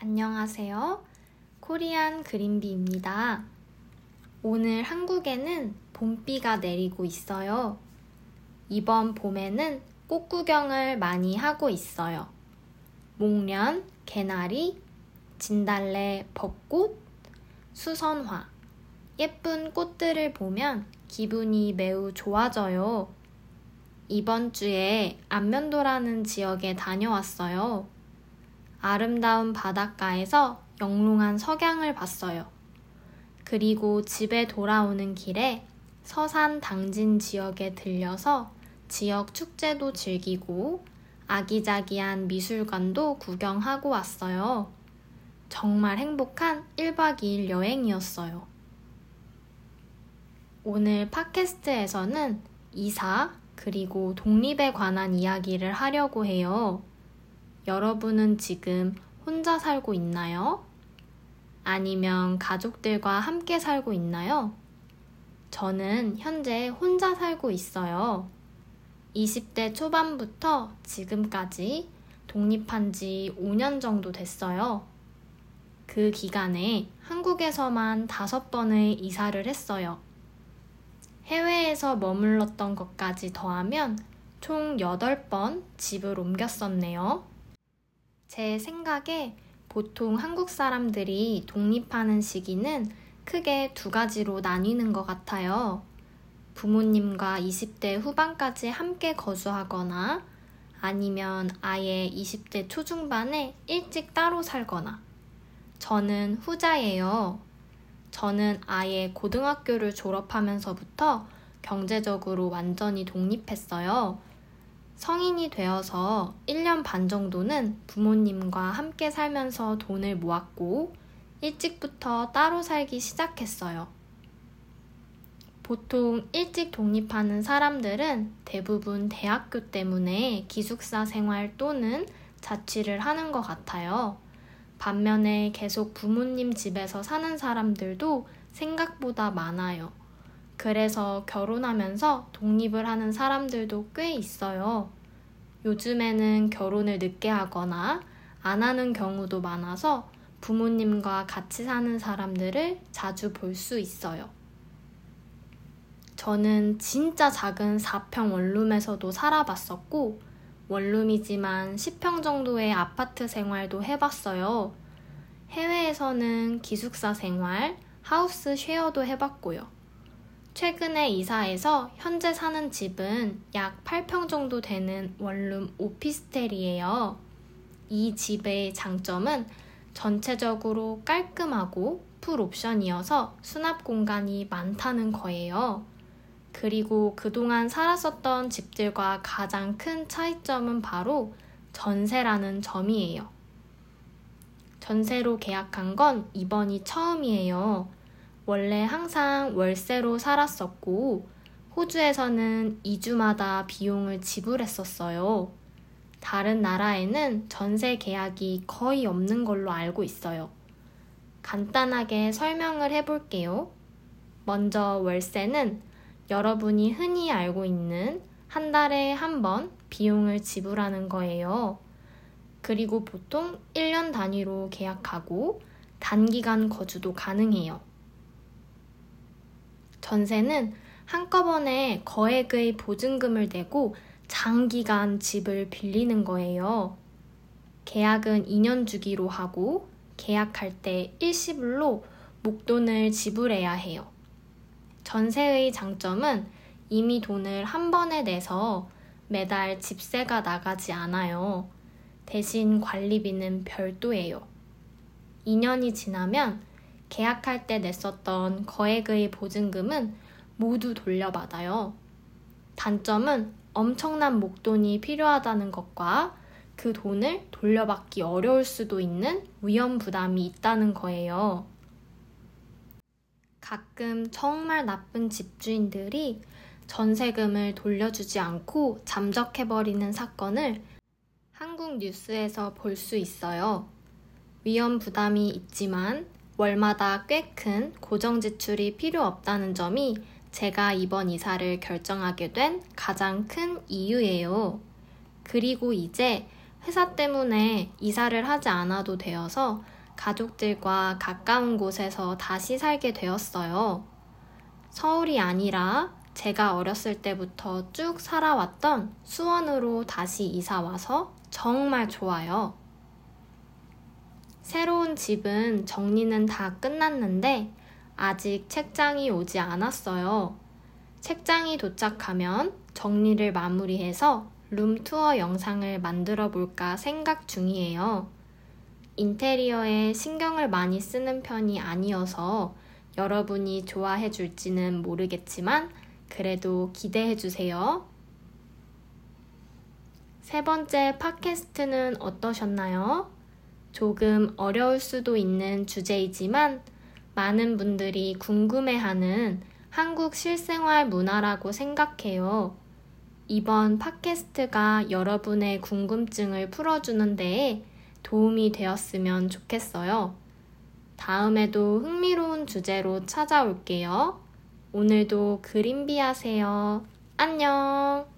안녕하세요. 코리안 그린비입니다. 오늘 한국에는 봄비가 내리고 있어요. 이번 봄에는 꽃 구경을 많이 하고 있어요. 목련, 개나리, 진달래, 벚꽃, 수선화. 예쁜 꽃들을 보면 기분이 매우 좋아져요. 이번 주에 안면도라는 지역에 다녀왔어요. 아름다운 바닷가에서 영롱한 석양을 봤어요. 그리고 집에 돌아오는 길에 서산 당진 지역에 들려서 지역 축제도 즐기고 아기자기한 미술관도 구경하고 왔어요. 정말 행복한 1박 2일 여행이었어요. 오늘 팟캐스트에서는 이사 그리고 독립에 관한 이야기를 하려고 해요. 여러분은 지금 혼자 살고 있나요? 아니면 가족들과 함께 살고 있나요? 저는 현재 혼자 살고 있어요. 20대 초반부터 지금까지 독립한 지 5년 정도 됐어요. 그 기간에 한국에서만 다섯 번의 이사를 했어요. 해외에서 머물렀던 것까지 더하면 총 8번 집을 옮겼었네요. 제 생각에 보통 한국 사람들이 독립하는 시기는 크게 두 가지로 나뉘는 것 같아요. 부모님과 20대 후반까지 함께 거주하거나 아니면 아예 20대 초중반에 일찍 따로 살거나. 저는 후자예요. 저는 아예 고등학교를 졸업하면서부터 경제적으로 완전히 독립했어요. 성인이 되어서 1년 반 정도는 부모님과 함께 살면서 돈을 모았고 일찍부터 따로 살기 시작했어요. 보통 일찍 독립하는 사람들은 대부분 대학교 때문에 기숙사 생활 또는 자취를 하는 것 같아요. 반면에 계속 부모님 집에서 사는 사람들도 생각보다 많아요. 그래서 결혼하면서 독립을 하는 사람들도 꽤 있어요. 요즘에는 결혼을 늦게 하거나 안 하는 경우도 많아서 부모님과 같이 사는 사람들을 자주 볼 수 있어요. 저는 진짜 작은 4평 원룸에서도 살아봤었고, 원룸이지만 10평 정도의 아파트 생활도 해봤어요. 해외에서는 기숙사 생활, 하우스 쉐어도 해봤고요. 최근에 이사해서 현재 사는 집은 약 8평 정도 되는 원룸 오피스텔이에요. 이 집의 장점은 전체적으로 깔끔하고 풀 옵션이어서 수납 공간이 많다는 거예요. 그리고 그동안 살았었던 집들과 가장 큰 차이점은 바로 전세라는 점이에요. 전세로 계약한 건 이번이 처음이에요. 원래 항상 월세로 살았었고, 호주에서는 2주마다 비용을 지불했었어요. 다른 나라에는 전세 계약이 거의 없는 걸로 알고 있어요. 간단하게 설명을 해볼게요. 먼저 월세는 여러분이 흔히 알고 있는 한 달에 한 번 비용을 지불하는 거예요. 그리고 보통 1년 단위로 계약하고 단기간 거주도 가능해요. 전세는 한꺼번에 거액의 보증금을 내고 장기간 집을 빌리는 거예요. 계약은 2년 주기로 하고 계약할 때 일시불로 목돈을 지불해야 해요. 전세의 장점은 이미 돈을 한 번에 내서 매달 집세가 나가지 않아요. 대신 관리비는 별도예요. 2년이 지나면 계약할 때 냈었던 거액의 보증금은 모두 돌려받아요. 단점은 엄청난 목돈이 필요하다는 것과 그 돈을 돌려받기 어려울 수도 있는 위험 부담이 있다는 거예요. 가끔 정말 나쁜 집주인들이 전세금을 돌려주지 않고 잠적해버리는 사건을 한국 뉴스에서 볼 수 있어요. 위험 부담이 있지만 월마다 꽤 큰 고정 지출이 필요 없다는 점이 제가 이번 이사를 결정하게 된 가장 큰 이유예요. 그리고 이제 회사 때문에 이사를 하지 않아도 되어서 가족들과 가까운 곳에서 다시 살게 되었어요. 서울이 아니라 제가 어렸을 때부터 쭉 살아왔던 수원으로 다시 이사 와서 정말 좋아요. 새로운 집은 정리는 다 끝났는데 아직 책장이 오지 않았어요. 책장이 도착하면 정리를 마무리해서 룸투어 영상을 만들어 볼까 생각 중이에요. 인테리어에 신경을 많이 쓰는 편이 아니어서 여러분이 좋아해 줄지는 모르겠지만 그래도 기대해 주세요. 세 번째 팟캐스트는 어떠셨나요? 조금 어려울 수도 있는 주제이지만 많은 분들이 궁금해하는 한국 실생활 문화라고 생각해요. 이번 팟캐스트가 여러분의 궁금증을 풀어주는 데에 도움이 되었으면 좋겠어요. 다음에도 흥미로운 주제로 찾아올게요. 오늘도 그림비 하세요. 안녕!